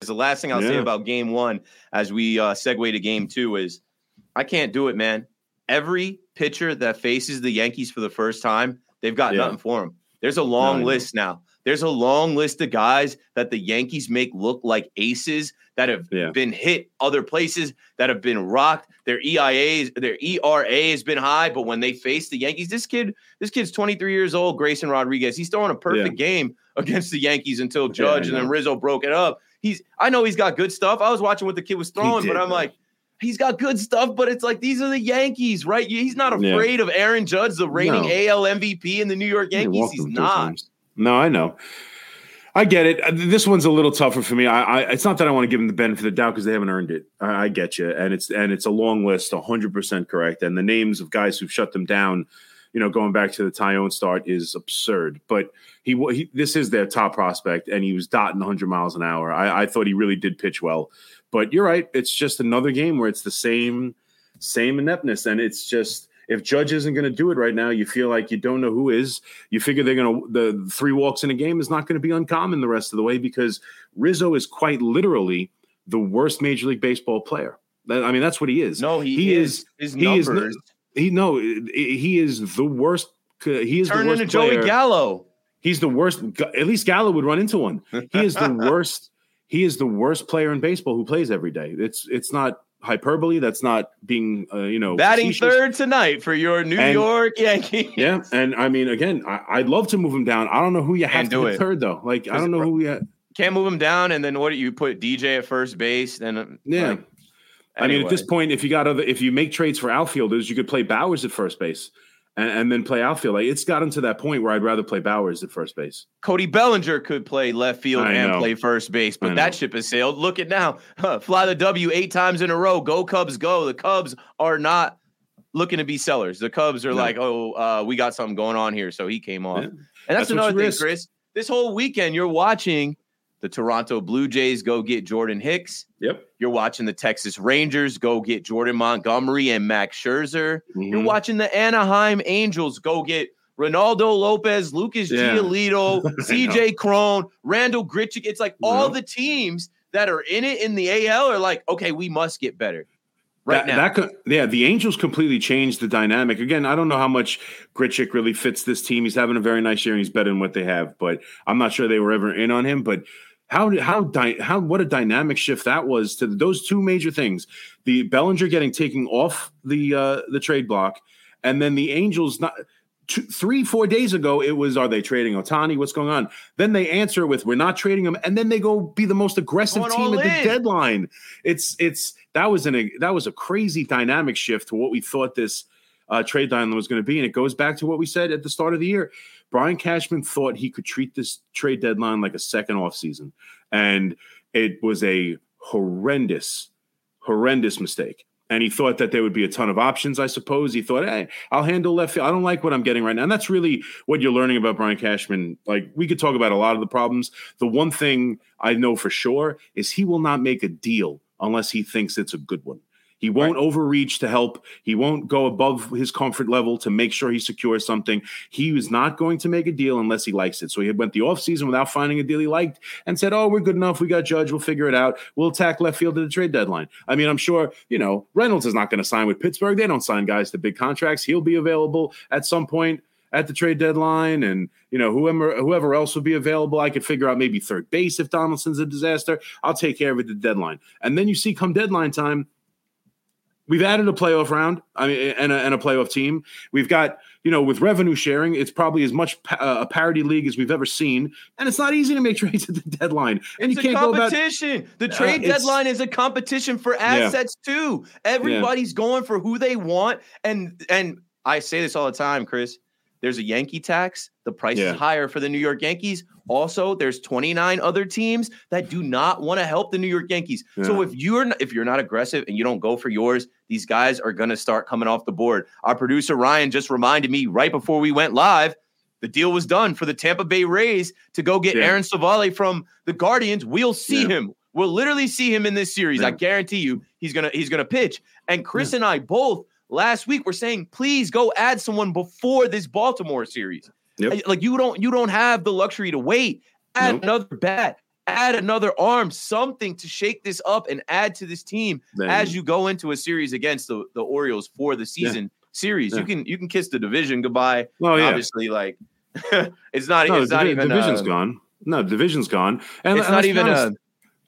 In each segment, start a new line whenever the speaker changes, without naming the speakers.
The last thing I'll yeah. say about game one as we uh, segue to game two is I can't do it, man. Every pitcher that faces the Yankees for the first time, they've got yeah. nothing for them. There's a long no, list now. There's a long list of guys that the Yankees make look like aces that have yeah. been hit other places, that have been rocked. Their EIAs, their ERA has been high, but when they face the Yankees, this kid, this kid's 23 years old, Grayson Rodriguez. He's throwing a perfect game against the Yankees until Judge and then Rizzo broke it up he's I know he's got good stuff. I was watching what the kid was throwing, did, but I'm like, he's got good stuff, but it's like these are the Yankees, right? He's not afraid yeah. of Aaron Judge, the reigning no. AL MVP in the New York Yankees. He's not.
No, I know. I get it. Uh, this one's a little tougher for me. I, I it's not that I want to give them the benefit of the doubt because they haven't earned it. I, I, get you, and it's and it's a long list, hundred percent correct. And the names of guys who've shut them down you know, going back to the Taillon start is absurd. But he, he this is their top prospect, and he was dotting 100 miles an hour. I, I thought he really did pitch well. But you're right; it's just another game where it's the same same ineptness, and it's just if Judge isn't going to do it right now, you feel like you don't know who is. You figure they're going to the three walks in a game is not going to be uncommon the rest of the way because Rizzo is quite literally the worst Major League Baseball player. I mean, that's what he is.
No, he, he is. is. His he numbers.
is he no, he is the worst. He is
Turn
the worst
into player. Joey Gallo.
He's the worst. At least Gallo would run into one. He is the worst. He is the worst player in baseball who plays every day. It's it's not hyperbole. That's not being uh, you know
batting facetious. third tonight for your New and, York Yankees.
Yeah, and I mean again, I, would love to move him down. I don't know who you have to do third though. Like I don't know who you
can't move him down. And then what do you put DJ at first base? Then uh,
yeah. Like, Anyway. I mean, at this point, if you got other, if you make trades for outfielders, you could play Bauers at first base. And, and, then play outfield. Like it's gotten to that point where I'd rather play Bauers at first base.
Cody Bellinger could play left field I and know. play first base, but that ship has sailed. Look at now, huh, fly the W eight times in a row. Go Cubs, go! The Cubs are not looking to be sellers. The Cubs are no. like, oh, uh, we got something going on here, so he came off. Yeah. And that's, that's another thing, risk. Chris. This whole weekend, you're watching the Toronto Blue Jays go get Jordan Hicks.
Yep.
You're watching the Texas Rangers go get Jordan Montgomery and Max Scherzer. Mm-hmm. You're watching the Anaheim Angels go get Reynaldo Lopez, Lucas yeah. Giolito, CJ Cron, Randall Grichuk. It's like mm-hmm. all the teams that are in it in the AL are like, okay, we must get better. Right
that, now. That, yeah, the Angels completely changed the dynamic. Again, I don't know how much Grichuk really fits this team. He's having a very nice year and he's better than what they have, but I'm not sure they were ever in on him. But how how how what a dynamic shift that was to those two major things: the Bellinger getting taken off the uh, the trade block, and then the Angels not. Two, three, four days ago, it was, are they trading Ohtani? What's going on? Then they answer with, we're not trading him. And then they go be the most aggressive going team at the deadline. It's, it's, that was an, that was a crazy dynamic shift to what we thought this uh, trade deadline was going to be. And it goes back to what we said at the start of the year. Brian Cashman thought he could treat this trade deadline like a second off season, and it was a horrendous, horrendous mistake. and he thought that there would be a ton of options. I suppose he thought, "Hey, I'll handle left field. I don't like what I'm getting right now." And that's really what you're learning about Brian Cashman. Like we could talk about a lot of the problems. The one thing I know for sure is he will not make a deal unless he thinks it's a good one. He won't right. overreach to help. He won't go above his comfort level to make sure he secures something. He is not going to make a deal unless he likes it. So he went the offseason without finding a deal he liked and said, Oh, we're good enough. We got Judge. We'll figure it out. We'll attack left field at the trade deadline. I mean, I'm sure, you know, Reynolds is not going to sign with Pittsburgh. They don't sign guys to big contracts. He'll be available at some point at the trade deadline, and you know whoever whoever else will be available. I could figure out maybe third base if Donaldson's a disaster. I'll take care of it at the deadline. And then you see come deadline time, We've added a playoff round, I mean, and a, and a playoff team. We've got, you know, with revenue sharing, it's probably as much pa- uh, a parity league as we've ever seen, and it's not easy to make trades at the deadline. And
it's you can't a competition. About, the uh, trade uh, deadline is a competition for assets yeah. too. Everybody's yeah. going for who they want, and and I say this all the time, Chris. There's a Yankee tax. The price yeah. is higher for the New York Yankees. Also, there's 29 other teams that do not want to help the New York Yankees. Yeah. So if you're not, if you're not aggressive and you don't go for yours, these guys are going to start coming off the board. Our producer Ryan just reminded me right before we went live, the deal was done for the Tampa Bay Rays to go get yeah. Aaron Civale from the Guardians. We'll see him. We'll literally see him in this series. I guarantee you, he's gonna he's gonna pitch. And Chris and I both last week were saying, please go add someone before this Baltimore series. Yep. Like you don't you don't have the luxury to wait. Add nope. another bat, add another arm, something to shake this up and add to this team Man. as you go into a series against the, the Orioles for the season yeah. series. Yeah. You can you can kiss the division goodbye. Oh yeah. Obviously, like it's not.
No,
it's not even
division's uh, gone. No, division's gone, and it's and not even a.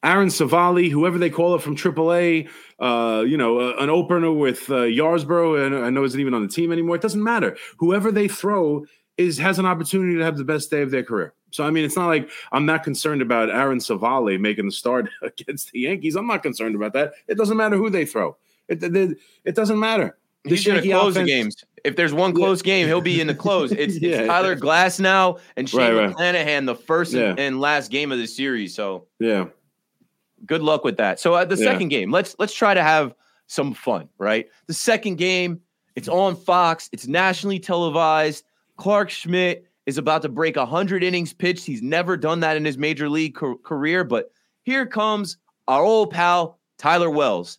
Aaron Civale, whoever they call it from AAA, uh, you know, uh, an opener with uh, Yarbrough, and I know isn't even on the team anymore. It doesn't matter. Whoever they throw is has an opportunity to have the best day of their career. So I mean, it's not like I'm not concerned about Aaron Civale making the start against the Yankees. I'm not concerned about that. It doesn't matter who they throw. It it, it doesn't matter.
He's going to close offense, the games. If there's one close yeah. game, he'll be in the close. It's, yeah. it's Tyler Glasnow and Shane right, right. McClanahan, the first yeah. and last game of the series. So
yeah,
good luck with that. So at uh, the second game, let's let's try to have some fun. Right, the second game, it's on Fox. It's nationally televised. Clarke Schmidt is about to break 100 innings pitched. He's never done that in his major league career, but here comes our old pal, Tyler Wells.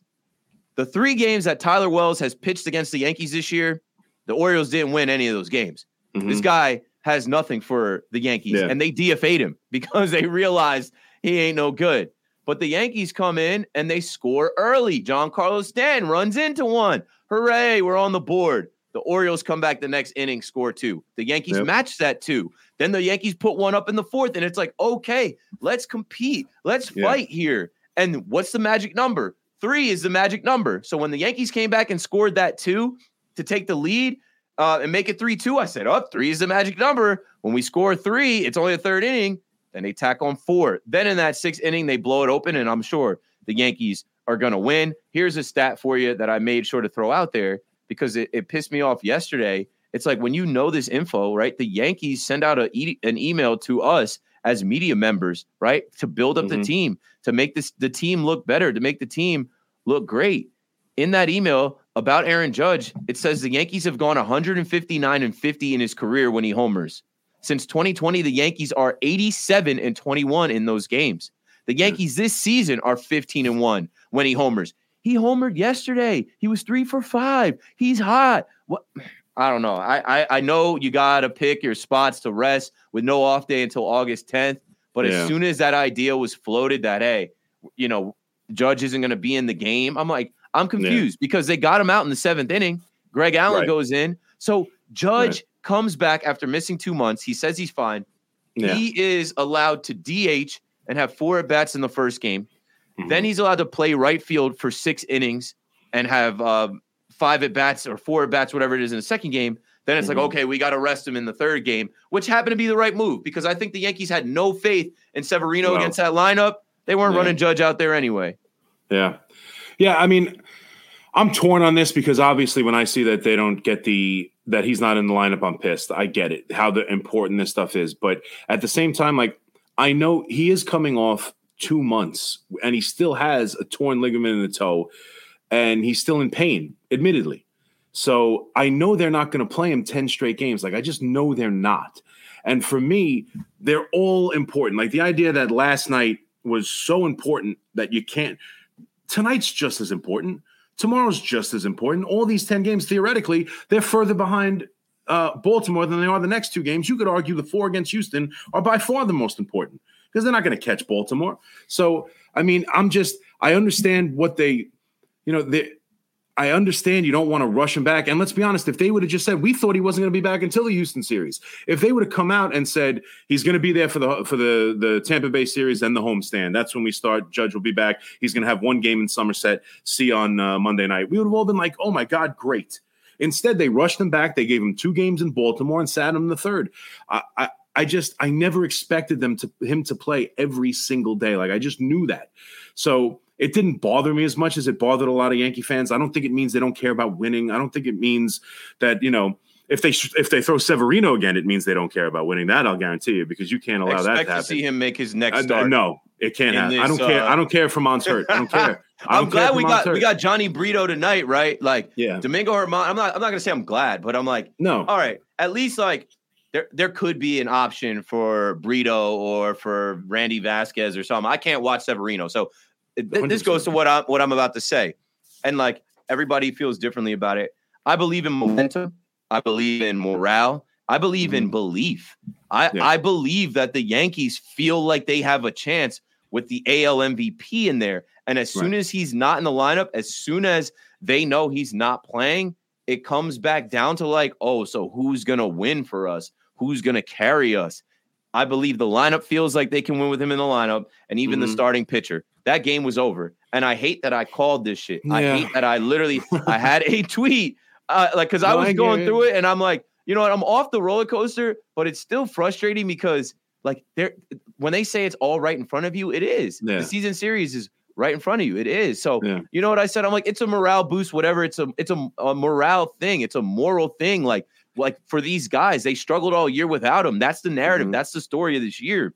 The three games that Tyler Wells has pitched against the Yankees this year, the Orioles didn't win any of those games. Mm-hmm. This guy has nothing for the Yankees, yeah. and they DFA'd him because they realized he ain't no good. But the Yankees come in and they score early. Giancarlo Stanton runs into one. Hooray, we're on the board. The Orioles come back the next inning, score two. The Yankees yep. match that two. Then the Yankees put one up in the fourth, and it's like, okay, let's compete. Let's yeah. fight here. And what's the magic number? Three is the magic number. So when the Yankees came back and scored that two to take the lead uh, and make it 3 2, I said, oh, three is the magic number. When we score three, it's only a third inning. Then they tack on four. Then in that sixth inning, they blow it open, and I'm sure the Yankees are going to win. Here's a stat for you that I made sure to throw out there because it, it pissed me off yesterday. It's like when you know this info, right? The Yankees send out a e- an email to us as media members, right, to build up mm-hmm. the team, to make this the team look better, to make the team look great. In that email about Aaron Judge, it says the Yankees have gone 159 and 50 in his career when he homers. Since 2020, the Yankees are 87 and 21 in those games. The Yankees this season are 15 and 1 when he homers. He homered yesterday. He was three for five. He's hot. What? I don't know. I I, I know you got to pick your spots to rest with no off day until August 10th. But yeah. as soon as that idea was floated that hey, you know, Judge isn't going to be in the game, I'm like, I'm confused yeah. because they got him out in the seventh inning. Greg Allen right. goes in. So Judge right. Comes back after missing two months. He says he's fine. Yeah. He is allowed to DH and have four at bats in the first game. Mm-hmm. Then he's allowed to play right field for six innings and have uh, five at bats or four at bats, whatever it is in the second game. Then it's mm-hmm. like, okay, we got to rest him in the third game, which happened to be the right move because I think the Yankees had no faith in Severino against that lineup. They weren't yeah. running Judge out there anyway.
Yeah. Yeah. I mean, I'm torn on this because obviously when I see that they don't get the that he's not in the lineup, I'm pissed. I get it, how the important this stuff is. But at the same time, like I know he is coming off two months and he still has a torn ligament in the toe. and he's still in pain, admittedly. So I know they're not going to play him 10 straight games. Like I just know they're not. And for me, they're all important. Like the idea that last night was so important that you can't tonight's just as important. Tomorrow's just as important. All these 10 games, theoretically, they're further behind uh, Baltimore than they are the next two games. You could argue the four against Houston are by far the most important because they're not going to catch Baltimore. So, I mean, I'm just, I understand what they, you know, they, I understand you don't want to rush him back. And let's be honest, if they would have just said we thought he wasn't going to be back until the Houston series, if they would have come out and said he's going to be there for the for the the Tampa Bay series and the homestand, that's when we start. Judge will be back. He's going to have one game in Somerset. See on uh, Monday night. We would have all been like, oh my god, great. Instead, they rushed him back. They gave him two games in Baltimore and sat him in the third. I, I, I just I never expected them to him to play every single day. Like I just knew that. So it didn't bother me as much as it bothered a lot of Yankee fans. I don't think it means they don't care about winning. I don't think it means that you know if they if they throw Severino again, it means they don't care about winning. That I'll guarantee you because you can't allow
Expect
that to happen.
to see him make his next start.
Uh, no, it can't happen. This, I don't care. Uh, I don't care if Germán's hurt. I don't care. I
am glad we got hurt. we got Jhony Brito tonight, right? Like
yeah.
Domingo Germán. I'm not I'm not gonna say I'm glad, but I'm like
no.
All right, at least like there there could be an option for Brito or for Randy Vasquez or something. I can't watch Severino, so th- this goes to what I'm what I'm about to say, and like everybody feels differently about it. I believe in momentum. I believe in morale. I believe in mm-hmm. belief. I, yeah. I believe that the Yankees feel like they have a chance with the AL MVP in there. And as soon right. as he's not in the lineup, as soon as they know he's not playing, it comes back down to like, oh, so who's going to win for us? Who's going to carry us? I believe the lineup feels like they can win with him in the lineup and even mm-hmm. the starting pitcher. That game was over. And I hate that I called this shit. Yeah. I hate that I literally I had a tweet uh, like cuz no, I was I going through it and I'm like, you know what? I'm off the roller coaster, but it's still frustrating because like they're when they say it's all right in front of you, it is. Yeah. The season series is right in front of you. It is. So yeah. you know what I said? I'm like, it's a morale boost, whatever. It's a it's a, a morale thing. It's a moral thing. Like like for these guys, they struggled all year without him. That's the narrative. Mm-hmm. That's the story of this year.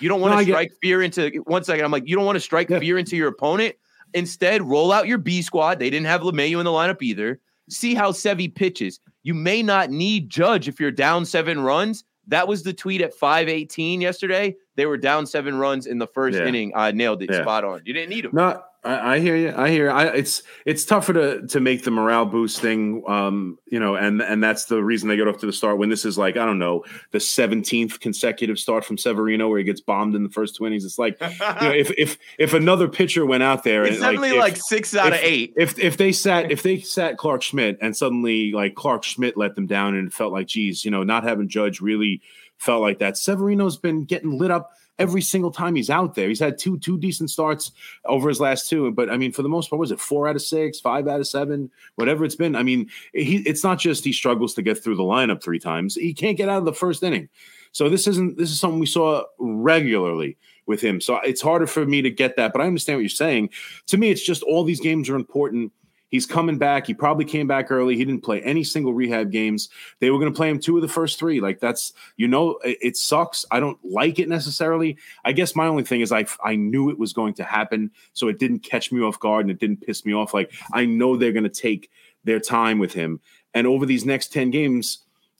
You don't want to no, strike get... fear into one second. I'm like, you don't want to strike yeah. fear into your opponent. Instead, roll out your B squad. They didn't have LeMahieu in the lineup either. See how Sevy pitches. You may not need Judge if you're down seven runs. That was the tweet at 518 yesterday. They were down seven runs in the first yeah. inning. I nailed it yeah. spot on. You didn't need him.
No, I, I, hear you. I hear. I, it's it's tougher to to make the morale boost thing. Um, you know, and and that's the reason they get off to the start when this is like I don't know the seventeenth consecutive start from Severino where he gets bombed in the first two innings. It's like you know if if if another pitcher went out there,
it's definitely like, like if, six out
if,
of eight.
If if they sat if they sat Clarke Schmidt and suddenly like Clarke Schmidt let them down and it felt like geez, you know, not having Judge really felt like that. Severino's been getting lit up every single time he's out there. He's had two two decent starts over his last two, but I mean, for the most part, was it four out of six, five out of seven, whatever it's been? I mean, he it's not just he struggles to get through the lineup three times; he can't get out of the first inning. So this isn't this is something we saw regularly with him. So it's harder for me to get that, but I understand what you're saying. To me, it's just all these games are important He's coming back. He probably came back early. He didn't play any single rehab games. They were going to play him two of the first three. Like that's you know it, it, sucks. I don't like it necessarily. I guess my only thing is I I knew it was going to happen, so it didn't catch me off guard and it didn't piss me off. Like I know they're going to take their time with him, and over these next ten games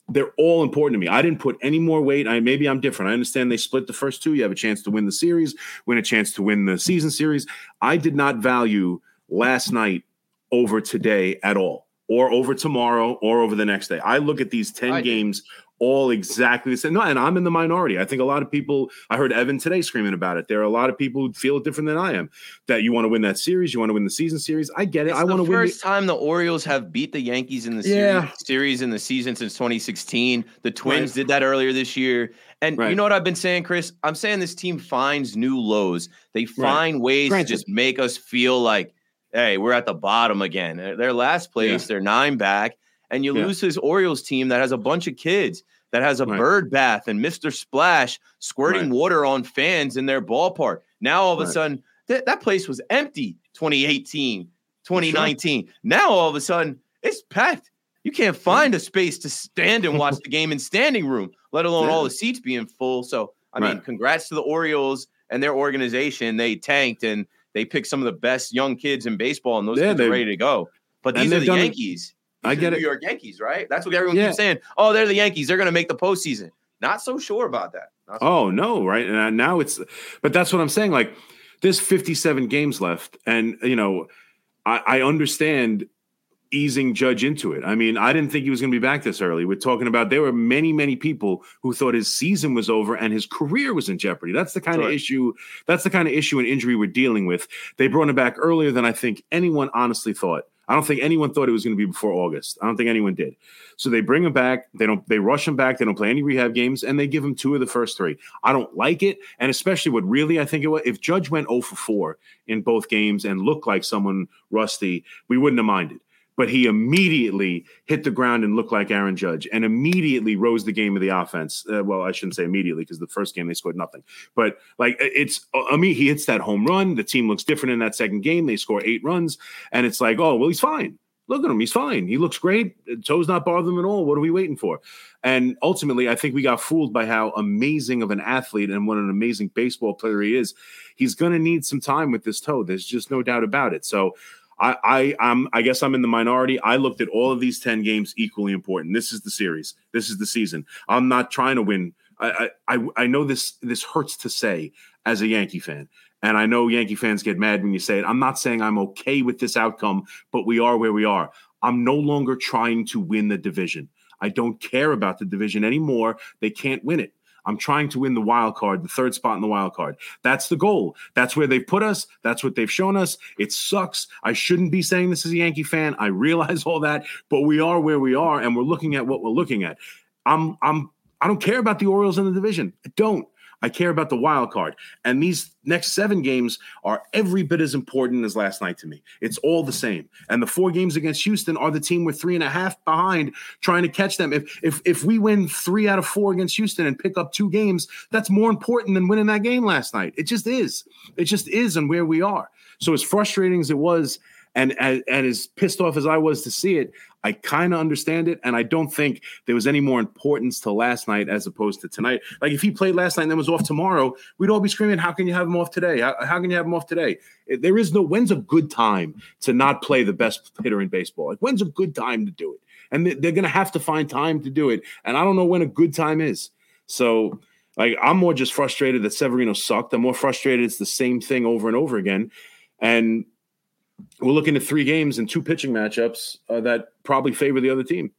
they're all important to me. I didn't put any more weight. I maybe I'm different. I understand they split the first two. You have a chance to win the series, win a chance to win the season series. I did not value last night over today at all, or over tomorrow, or over the next day. I look at these 10 I games do. all exactly the same. No, and I'm in the minority. I think a lot of people, I heard Evan today screaming about it. There are a lot of people who feel different than I am. That you want to win that series, you want to win the season series. I get it.
It's
I want to
win. First time the Orioles have beat the Yankees in the yeah. series, series in the season since 2016. The Twins right. did that earlier this year. And right. you know what I've been saying, Chris? I'm saying this team finds new lows. They find right. ways Granted. to just make us feel like hey, we're at the bottom again. They're last place, yeah. they're nine back, and you yeah. lose this Orioles team that has a bunch of kids that has a right. bird bath and Mr. Splash squirting right. water on fans in their ballpark. Now all of right. a sudden, th- that place was empty 2018, 2019. Sure. Now all of a sudden, it's packed. You can't find a space to stand and watch the game in standing room, let alone yeah. all the seats being full. So, I mean, congrats to the Orioles and their organization. They tanked and they pick some of the best young kids in baseball, and those yeah, kids are ready to go. But these are the Yankees. I get it. New York Yankees, right? That's what everyone yeah. keeps saying. Oh, they're the Yankees. They're going to make the postseason. Not so sure about that. So
oh sure. no, right? And now it's, but that's what I'm saying. Like, there's 57 games left, and you know, I, I understand easing Judge into it. I mean, I didn't think he was going to be back this early. We're talking about there were many, many people who thought his season was over and his career was in jeopardy. That's the kind sure. of issue. That's the kind of issue and injury we're dealing with. They brought him back earlier than I think anyone honestly thought. I don't think anyone thought it was going to be before August. I don't think anyone did. So they bring him back. They don't. They rush him back. They don't play any rehab games, and they give him two of the first three. I don't like it, and especially what really I think it was. If Judge went 0 for 4 in both games and looked like someone rusty, we wouldn't have minded but he immediately hit the ground and looked like Aaron Judge and immediately rose the game of the offense. Uh, well, I shouldn't say immediately because the first game they scored nothing, but like it's, I mean, he hits that home run. The team looks different in that second game. They score eight runs, and it's like, oh, well, he's fine. Look at him. He's fine. He looks great. Toes not bothering him at all. What are we waiting for? And ultimately, I think we got fooled by how amazing of an athlete and what an amazing baseball player he is. He's going to need some time with this toe. There's just no doubt about it. So I, I I'm I guess I'm in the minority. I looked at all of these 10 games equally important. This is the series. This is the season. I'm not trying to win. I I I know this this hurts to say as a Yankee fan. And I know Yankee fans get mad when you say it. I'm not saying I'm okay with this outcome, but we are where we are. I'm no longer trying to win the division. I don't care about the division anymore. They can't win it. I'm trying to win the wild card, the third spot in the wild card. That's the goal. That's where they've put us. That's what they've shown us. It sucks. I shouldn't be saying this as a Yankee fan. I realize all that, but we are where we are, and we're looking at what we're looking at. I'm I'm I don't care about the Orioles in the division. I don't. I care about the wild card. And these next seven games are every bit as important as last night to me. It's all the same. And the four games against Houston are the team we're three and a half behind trying to catch them. If if if we win three out of four against Houston and pick up two games, that's more important than winning that game last night. It just is. It just is and where we are. So as frustrating as it was and, and, and as pissed off as I was to see it, I kind of understand it, and I don't think there was any more importance to last night as opposed to tonight. Like if he played last night and then was off tomorrow, we'd all be screaming, "How can you have him off today? How, how can you have him off today?" There is no when's a good time to not play the best hitter in baseball. Like when's a good time to do it? And they're going to have to find time to do it, and I don't know when a good time is. So. Like I'm more just frustrated that Severino sucked. I'm more frustrated it's the same thing over and over again. And we're looking at three games and two pitching matchups uh, that probably favor the other team.